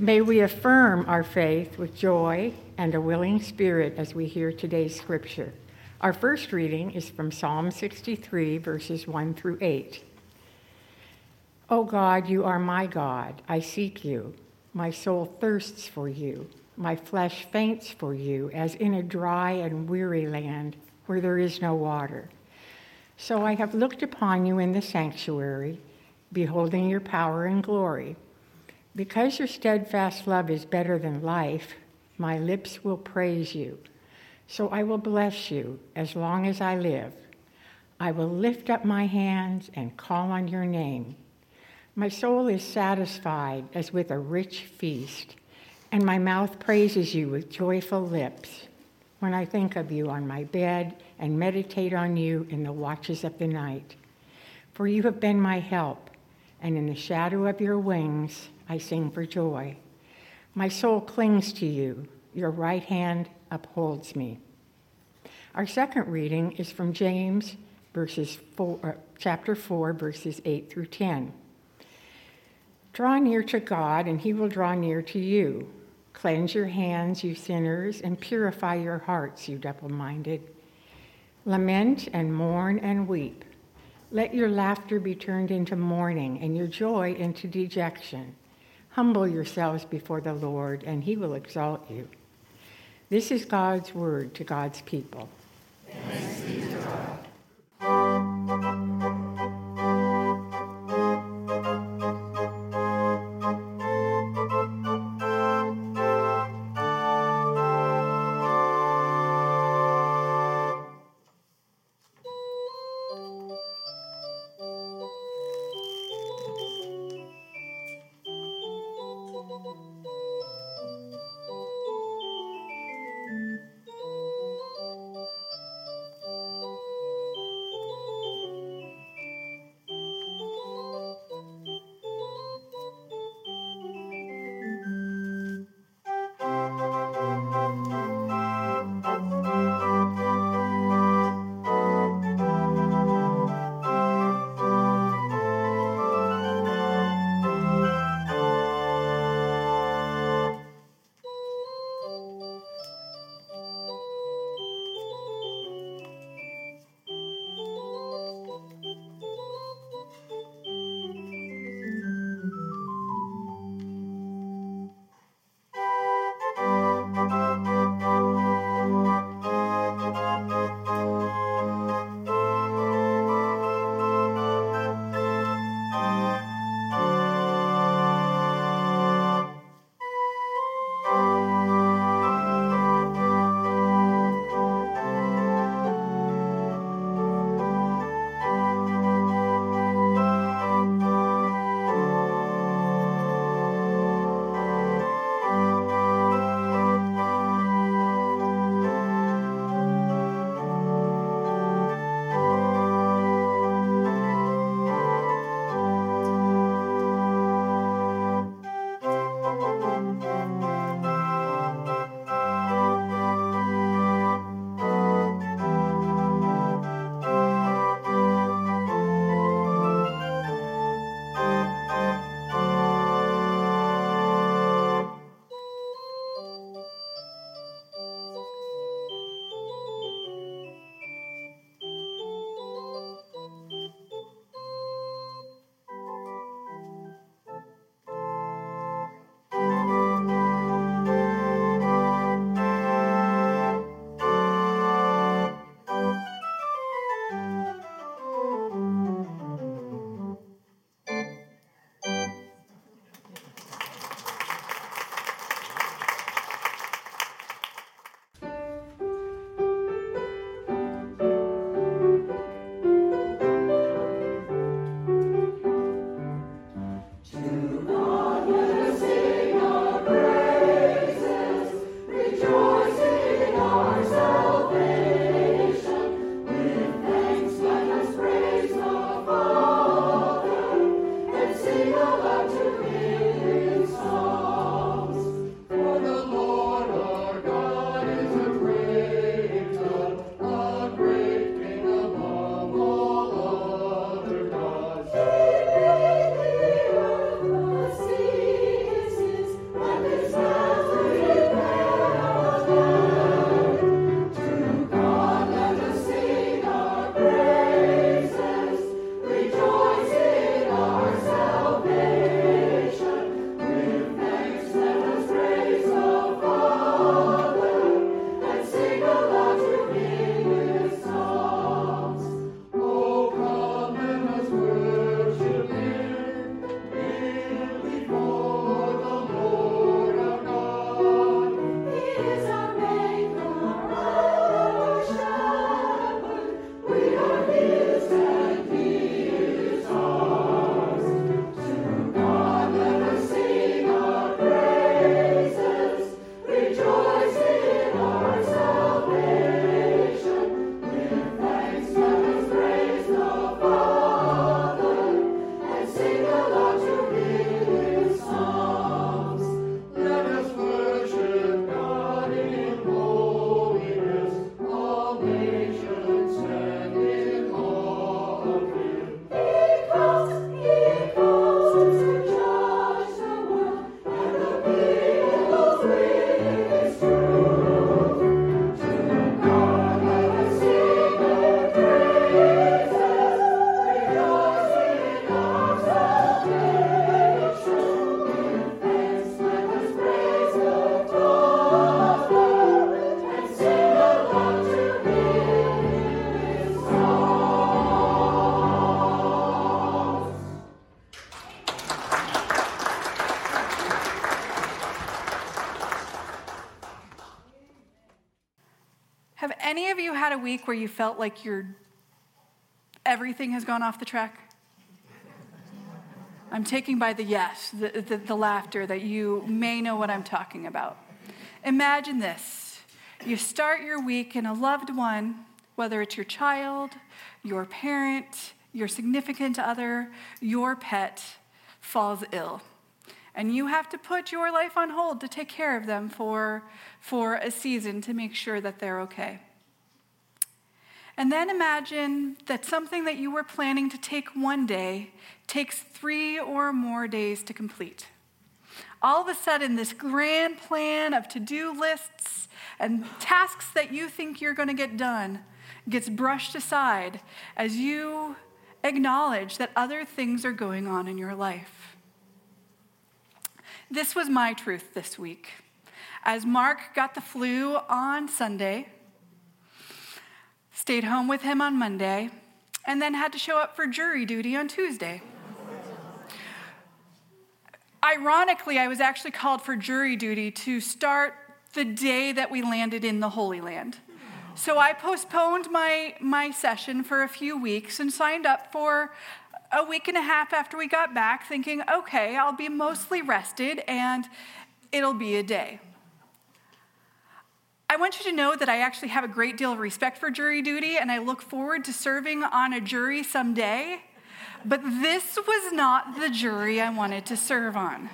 May we affirm our faith with joy and a willing spirit as we hear today's scripture. Our first reading is from Psalm 63, verses 1 through 8. O God, you are my God. I seek you. My soul thirsts for you. My flesh faints for you, as in a dry and weary land where there is no water. So I have looked upon you in the sanctuary, beholding your power and glory. Because your steadfast love is better than life, my lips will praise you. So I will bless you as long as I live. I will lift up my hands and call on your name. My soul is satisfied as with a rich feast, and my mouth praises you with joyful lips. When I think of you on my bed and meditate on you in the watches of the night. For you have been my help, and in the shadow of your wings I sing for joy. My soul clings to you, your right hand upholds me. Our second reading is from James verses four, uh, chapter 4 verses 8 through 10. Draw near to God and he will draw near to you. Cleanse your hands, you sinners, and purify your hearts, you double-minded. Lament and mourn and weep. Let your laughter be turned into mourning and your joy into dejection. Humble yourselves before the Lord, and he will exalt you. This is God's word to God's people. Where you felt like your everything has gone off the track? I'm taking by the yes, the, the, the, laughter, that you may know what I'm talking about. Imagine this you start your week, and a loved one, whether it's your child, your parent, your significant other, your pet, falls ill. And you have to put your life on hold to take care of them for, for a season to make sure that they're okay. And then imagine that something that you were planning to take one day takes three or more days to complete. All of a sudden, this grand plan of to do lists and tasks that you think you're going to get done gets brushed aside as you acknowledge that other things are going on in your life. This was my truth this week. As Mark got the flu on Sunday, stayed home with him on Monday, and then had to show up for jury duty on Tuesday. Ironically, I was actually called for jury duty to start the day that we landed in the Holy Land. So I postponed my, my session for a few weeks and signed up for a week and a half after we got back, thinking, okay, I'll be mostly rested and it'll be a day. I want you to know that I actually have a great deal of respect for jury duty, and I look forward to serving on a jury someday. But this was not the jury I wanted to serve on.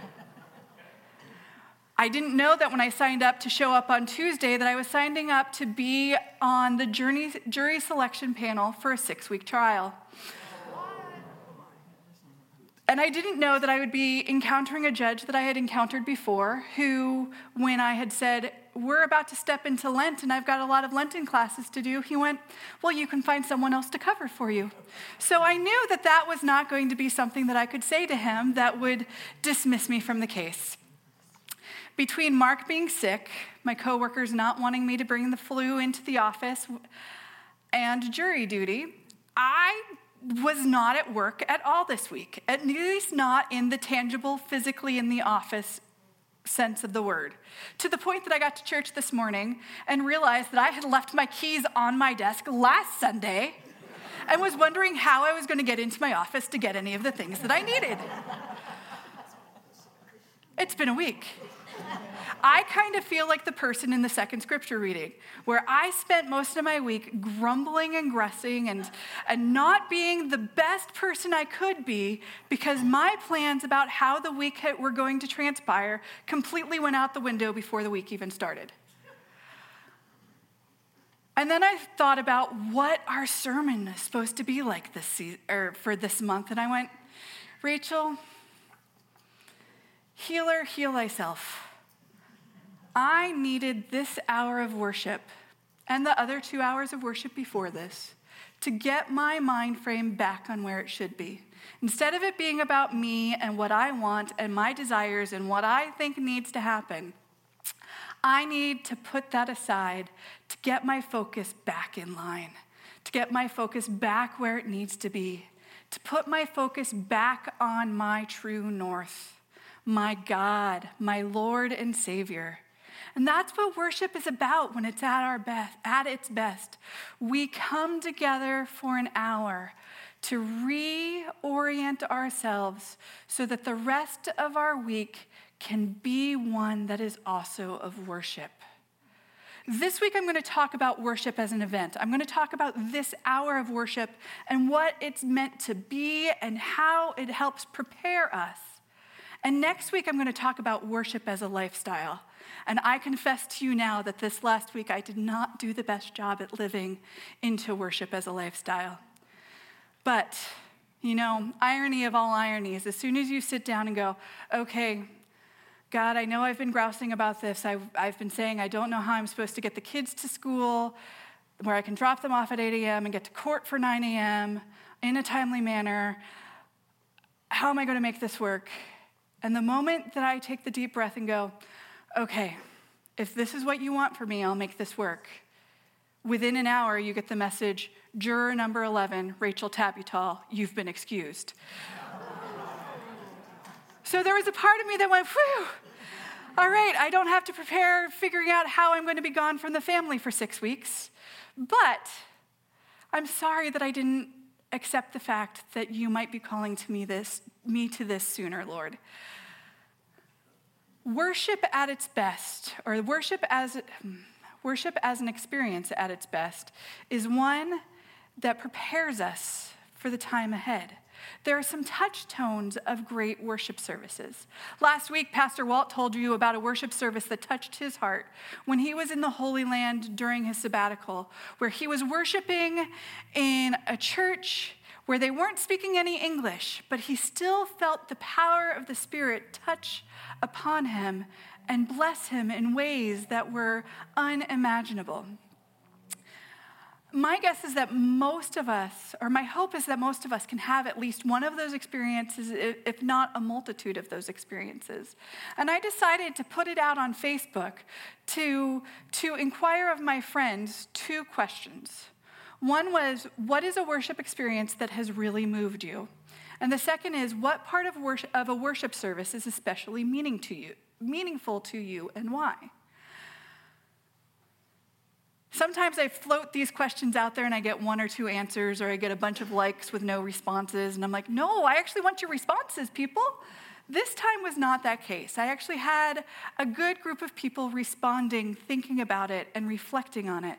I didn't know that when I signed up to show up on Tuesday that I was signing up to be on the jury, selection panel for a six week trial. And I didn't know that I would be encountering a judge that I had encountered before, who, when I had said, We're about to step into Lent and I've got a lot of Lenten classes to do, he went, Well, you can find someone else to cover for you. So I knew that that was not going to be something that I could say to him that would dismiss me from the case. Between Mark being sick, my coworkers not wanting me to bring the flu into the office, and jury duty, I was not at work at all this week, at least not in the tangible, physically in the office sense of the word. To the point that I got to church this morning and realized that I had left my keys on my desk last Sunday and was wondering how I was going to get into my office to get any of the things that I needed. It's been a week. I kind of feel like the person in the second scripture reading, where I spent most of my week grumbling and grussing and, and not being the best person I could be because my plans about how the week were going to transpire completely went out the window before the week even started. And then I thought about what our sermon is supposed to be like this season, or for this month, and I went, Rachel, healer, heal thyself. I needed this hour of worship and the other two hours of worship before this to get my mind frame back on where it should be. Instead of it being about me and what I want and my desires and what I think needs to happen, I need to put that aside to get my focus back in line, to get my focus back where it needs to be, to put my focus back on my true north, my God, my Lord and Savior. And that's what worship is about when it's at our best, at its best. We come together for an hour to reorient ourselves so that the rest of our week can be one that is also of worship. This week, I'm going to talk about worship as an event. I'm going to talk about this hour of worship and what it's meant to be and how it helps prepare us. And next week, I'm going to talk about worship as a lifestyle. And I confess to you now that this last week I did not do the best job at living into worship as a lifestyle. But, you know, irony of all ironies, as soon as you sit down and go, okay, God, I know I've been grousing about this. I've, I've been saying I don't know how I'm supposed to get the kids to school where I can drop them off at 8 a.m. and get to court for 9 a.m. in a timely manner. How am I going to make this work? And the moment that I take the deep breath and go, okay, if this is what you want for me, I'll make this work. Within an hour, you get the message Juror number 11, Rachel Tabutal, you've been excused. so there was a part of me that went, whew, All right, I don't have to prepare figuring out how I'm going to be gone from the family for six weeks. But I'm sorry that I didn't accept the fact that you might be calling to me this me to this sooner, Lord. Worship at its best, or worship as worship as an experience at its best, is one that prepares us for the time ahead. There are some touchstones of great worship services. Last week, Pastor Walt told you about a worship service that touched his heart when he was in the Holy Land during his sabbatical, where he was worshiping in a church where they weren't speaking any English, but he still felt the power of the Spirit touch upon him and bless him in ways that were unimaginable my guess is that most of us, or my hope is that most of us can have at least one of those experiences, if not a multitude of those experiences. And I decided to put it out on Facebook to, to inquire of my friends two questions. One was, What is a worship experience that has really moved you? And the second is, What part of, worship, of a worship service is especially meaning to you, meaningful to you, and why? Sometimes I float these questions out there and I get one or two answers, or I get a bunch of likes with no responses. And I'm like, no, I actually want your responses, people. This time was not that case. I actually had a good group of people responding, thinking about it, and reflecting on it.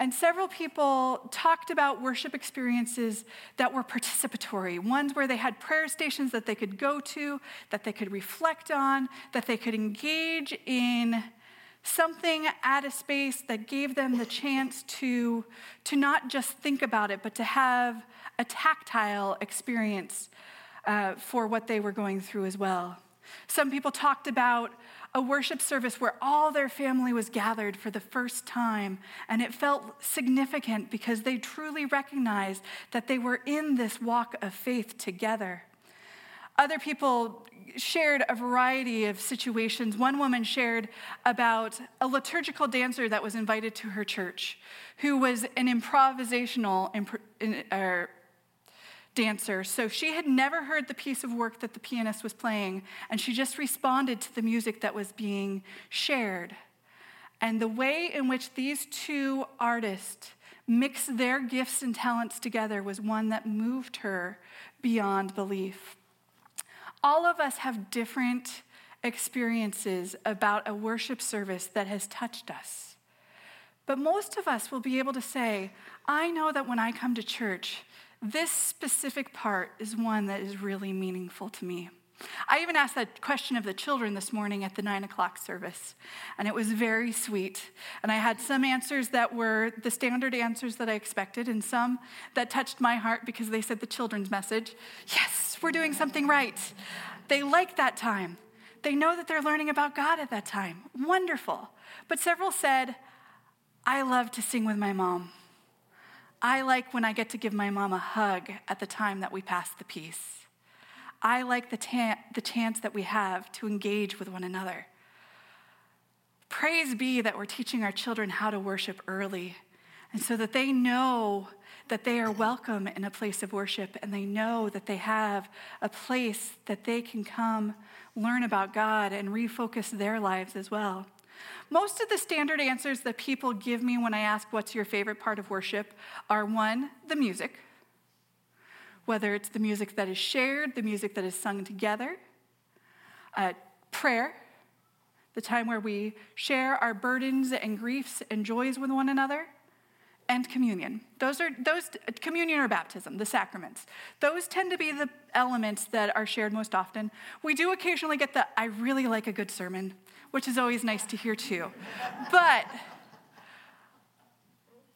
And several people talked about worship experiences that were participatory, ones where they had prayer stations that they could go to, that they could reflect on, that they could engage in something at a space that gave them the chance to, to not just think about it, but to have a tactile experience uh, for what they were going through as well. Some people talked about a worship service where all their family was gathered for the first time, and it felt significant because they truly recognized that they were in this walk of faith together. Other people shared a variety of situations. One woman shared about a liturgical dancer that was invited to her church who was an improvisational imp- in, uh, dancer. So she had never heard the piece of work that the pianist was playing, and she just responded to the music that was being shared. And the way in which these two artists mixed their gifts and talents together was one that moved her beyond belief. All of us have different experiences about a worship service that has touched us. But most of us will be able to say, I know that when I come to church, this specific part is one that is really meaningful to me. I even asked that question of the children this morning at the nine o'clock service, and it was very sweet. And I had some answers that were the standard answers that I expected, and some that touched my heart because they said the children's message yes, we're doing something right. They like that time. They know that they're learning about God at that time. Wonderful. But several said, I love to sing with my mom. I like when I get to give my mom a hug at the time that we pass the peace. I like the, ta- the chance that we have to engage with one another. Praise be that we're teaching our children how to worship early, and so that they know that they are welcome in a place of worship and they know that they have a place that they can come learn about God and refocus their lives as well. Most of the standard answers that people give me when I ask what's your favorite part of worship? are one, the music, whether it's the music that is shared, the music that is sung together, uh, prayer, the time where we share our burdens and griefs and joys with one another and communion. Those are those communion or baptism, the sacraments. Those tend to be the elements that are shared most often. We do occasionally get the I really like a good sermon, which is always nice to hear too. But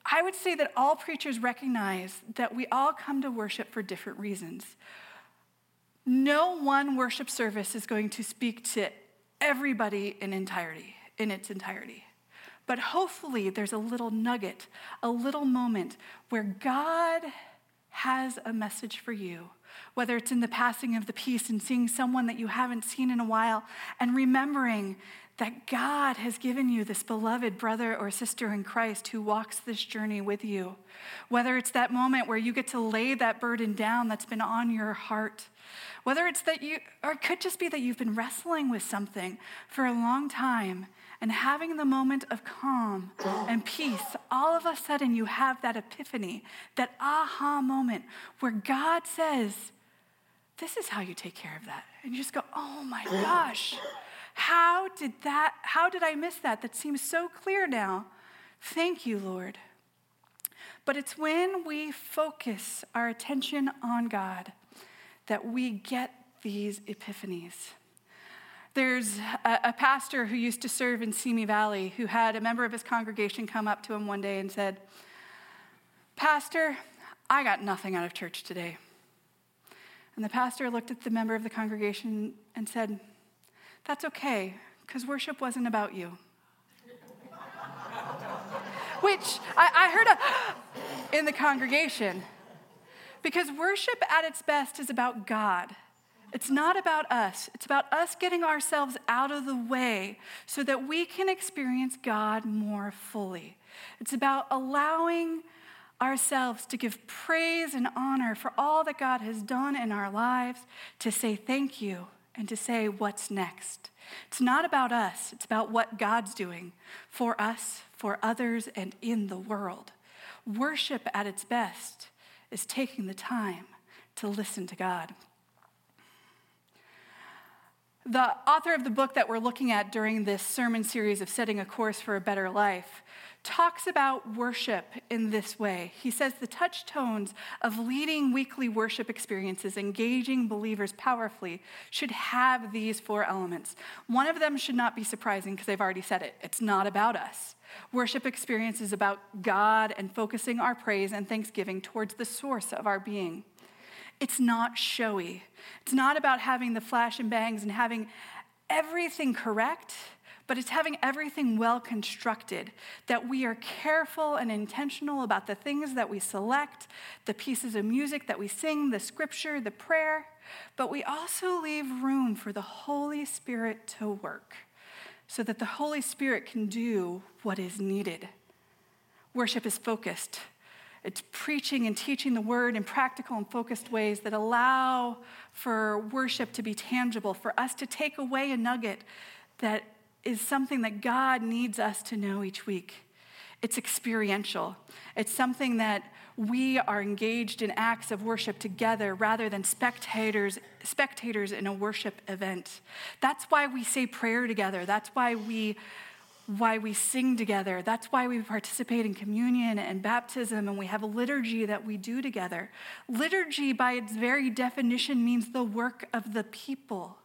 I would say that all preachers recognize that we all come to worship for different reasons. No one worship service is going to speak to everybody in entirety, in its entirety. But hopefully, there's a little nugget, a little moment where God has a message for you, whether it's in the passing of the peace and seeing someone that you haven't seen in a while and remembering that God has given you this beloved brother or sister in Christ who walks this journey with you. Whether it's that moment where you get to lay that burden down that's been on your heart, whether it's that you, or it could just be that you've been wrestling with something for a long time and having the moment of calm and peace, all of a sudden you have that epiphany, that aha moment where God says, This is how you take care of that. And you just go, Oh my gosh. How did that, how did I miss that? That seems so clear now. Thank you, Lord. But it's when we focus our attention on God that we get these epiphanies. There's a, a, pastor who used to serve in Simi Valley who had a member of his congregation come up to him one day and said, Pastor, I got nothing out of church today. And the pastor looked at the member of the congregation and said, that's okay, because worship wasn't about you. Which I, I heard a, in the congregation. Because worship at its best is about God. It's not about us. It's about us getting ourselves out of the way so that we can experience God more fully. It's about allowing ourselves to give praise and honor for all that God has done in our lives, to say thank you, and to say, what's next? It's not about us, it's about what God's doing for us, for others, and in the world. Worship at its best is taking the time to listen to God. The author of the book that we're looking at during this sermon series of Setting a Course for a Better Life talks about worship in this way. He says the touchstones of leading weekly worship experiences, engaging believers powerfully, should have these four elements. One of them should not be surprising because they've already said it. It's not about us. Worship experience is about God and focusing our praise and thanksgiving towards the source of our being. It's not showy. It's not about having the flash and bangs and having everything correct but it's having everything well constructed, that we are careful and intentional about the things that we select, the pieces of music that we sing, the scripture, the prayer, but we also leave room for the Holy Spirit to work so that the Holy Spirit can do what is needed. Worship is focused. It's preaching and teaching the word in practical and focused ways that allow for worship to be tangible, for us to take away a nugget that is something that God needs us to know each week. It's experiential. It's something that we are engaged in acts of worship together rather than spectators spectators in a worship event. That's why we say prayer together. That's why we why we sing together. That's why we participate in communion and baptism and we have a liturgy that we do together. Liturgy by its very definition means the work of the people.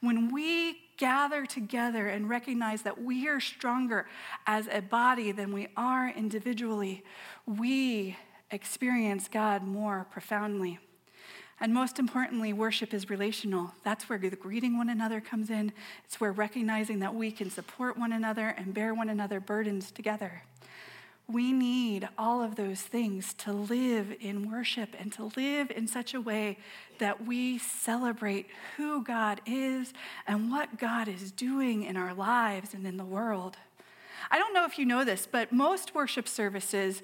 When we gather together and recognize that we are stronger as a body than we are individually, we experience God more profoundly. And most importantly, worship is relational. That's where the greeting one another comes in. It's where recognizing that we can support one another and bear one another burdens together. We need all of those things to live in worship and to live in such a way that we celebrate who God is and what God is doing in our lives and in the world. I don't know if you know this, but most worship services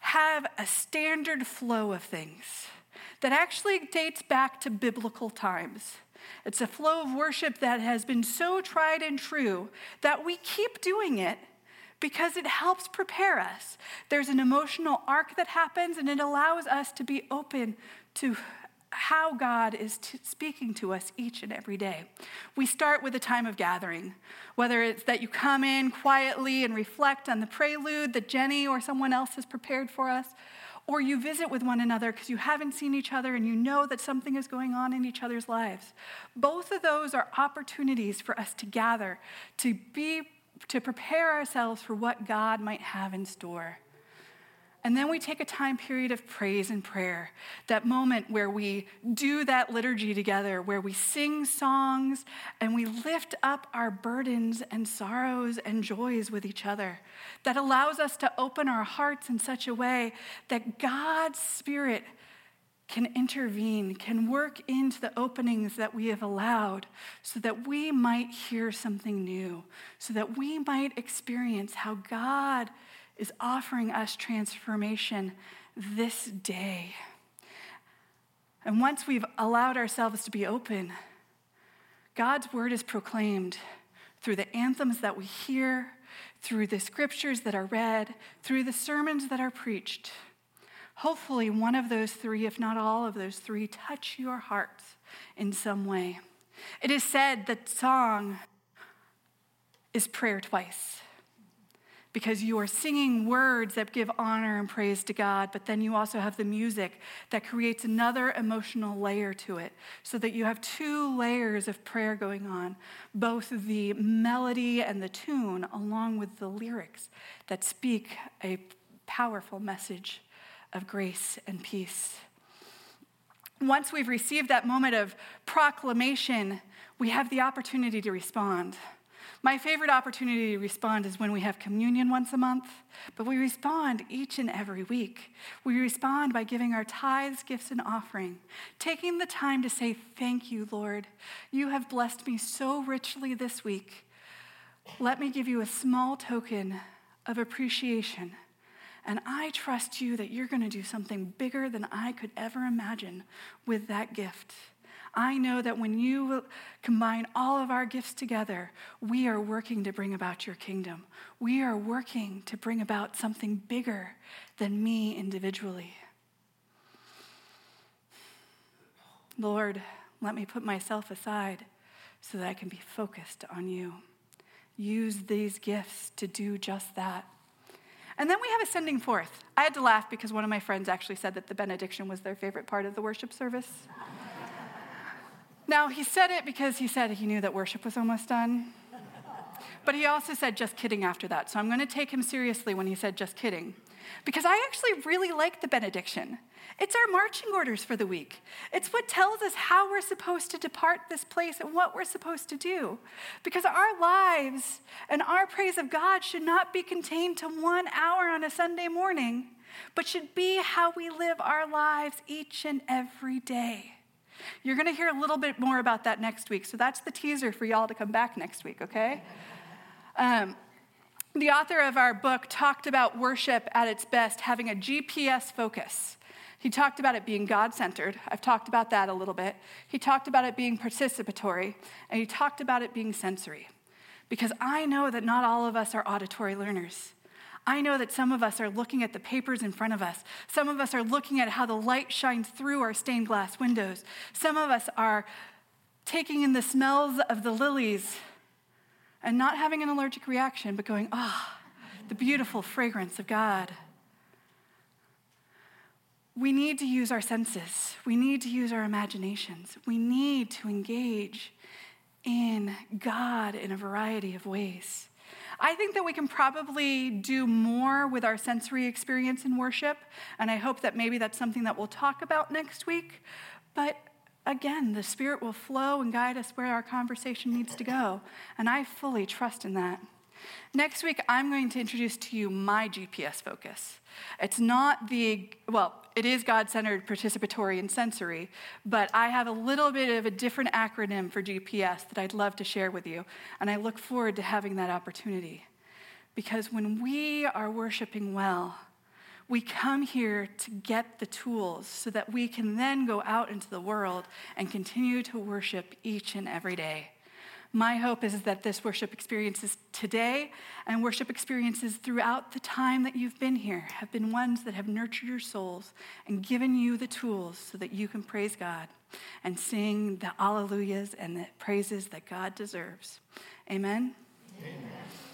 have a standard flow of things that actually dates back to biblical times. It's a flow of worship that has been so tried and true that we keep doing it because it helps prepare us. There's an emotional arc that happens, and it allows us to be open to how God is t- speaking to us each and every day. We start with a time of gathering, whether it's that you come in quietly and reflect on the prelude that Jenny or someone else has prepared for us, or you visit with one another because you haven't seen each other and you know that something is going on in each other's lives. Both of those are opportunities for us to gather, to be to prepare ourselves for what God might have in store. And then we take a time period of praise and prayer, that moment where we do that liturgy together, where we sing songs and we lift up our burdens and sorrows and joys with each other. That allows us to open our hearts in such a way that God's Spirit can intervene, can work into the openings that we have allowed so that we might hear something new, so that we might experience how God is offering us transformation this day. And once we've allowed ourselves to be open, God's word is proclaimed through the anthems that we hear, through the scriptures that are read, through the sermons that are preached. Hopefully, one of those three, if not all of those three, touch your hearts in some way. It is said that song is prayer twice because you are singing words that give honor and praise to God, but then you also have the music that creates another emotional layer to it, so that you have two layers of prayer going on both the melody and the tune, along with the lyrics that speak a powerful message of grace and peace. Once we've received that moment of proclamation, we have the opportunity to respond. My favorite opportunity to respond is when we have communion once a month, but we respond each and every week. We respond by giving our tithes, gifts, and offering, taking the time to say, Thank you, Lord. You have blessed me so richly this week. Let me give you a small token of appreciation. And I trust you that you're going to do something bigger than I could ever imagine with that gift. I know that when you combine all of our gifts together, we are working to bring about your kingdom. We are working to bring about something bigger than me individually. Lord, let me put myself aside so that I can be focused on you. Use these gifts to do just that. And then we have a sending forth. I had to laugh because one of my friends actually said that the benediction was their favorite part of the worship service. Now, he said it because he said he knew that worship was almost done. But he also said, just kidding after that. So I'm going to take him seriously when he said, just kidding. Because I actually really like the benediction. It's our marching orders for the week. It's what tells us how we're supposed to depart this place and what we're supposed to do. Because our lives and our praise of God should not be contained to one hour on a Sunday morning, but should be how we live our lives each and every day. You're going to hear a little bit more about that next week. So that's the teaser for y'all to come back next week, okay? Um, the author of our book talked about worship at its best having a GPS focus. He talked about it being God centered. I've talked about that a little bit. He talked about it being participatory, and he talked about it being sensory. Because I know that not all of us are auditory learners. I know that some of us are looking at the papers in front of us. Some of us are looking at how the light shines through our stained glass windows. Some of us are taking in the smells of the lilies and not having an allergic reaction, but going, ah, oh, the beautiful fragrance of God. We need to use our senses. We need to use our imaginations. We need to engage in God in a variety of ways. I think that we can probably do more with our sensory experience in worship, and I hope that maybe that's something that we'll talk about next week. But again, the Spirit will flow and guide us where our conversation needs to go, and I fully trust in that. Next week, I'm going to introduce to you my GPS focus. It's not the, well, it is God centered, participatory, and sensory, but I have a little bit of a different acronym for GPS that I'd love to share with you, and I look forward to having that opportunity. Because when we are worshiping well, we come here to get the tools so that we can then go out into the world and continue to worship each and every day. My hope is that this worship experiences today and worship experiences throughout the time that you've been here have been ones that have nurtured your souls and given you the tools so that you can praise God and sing the alleluias and the praises that God deserves. Amen. Amen.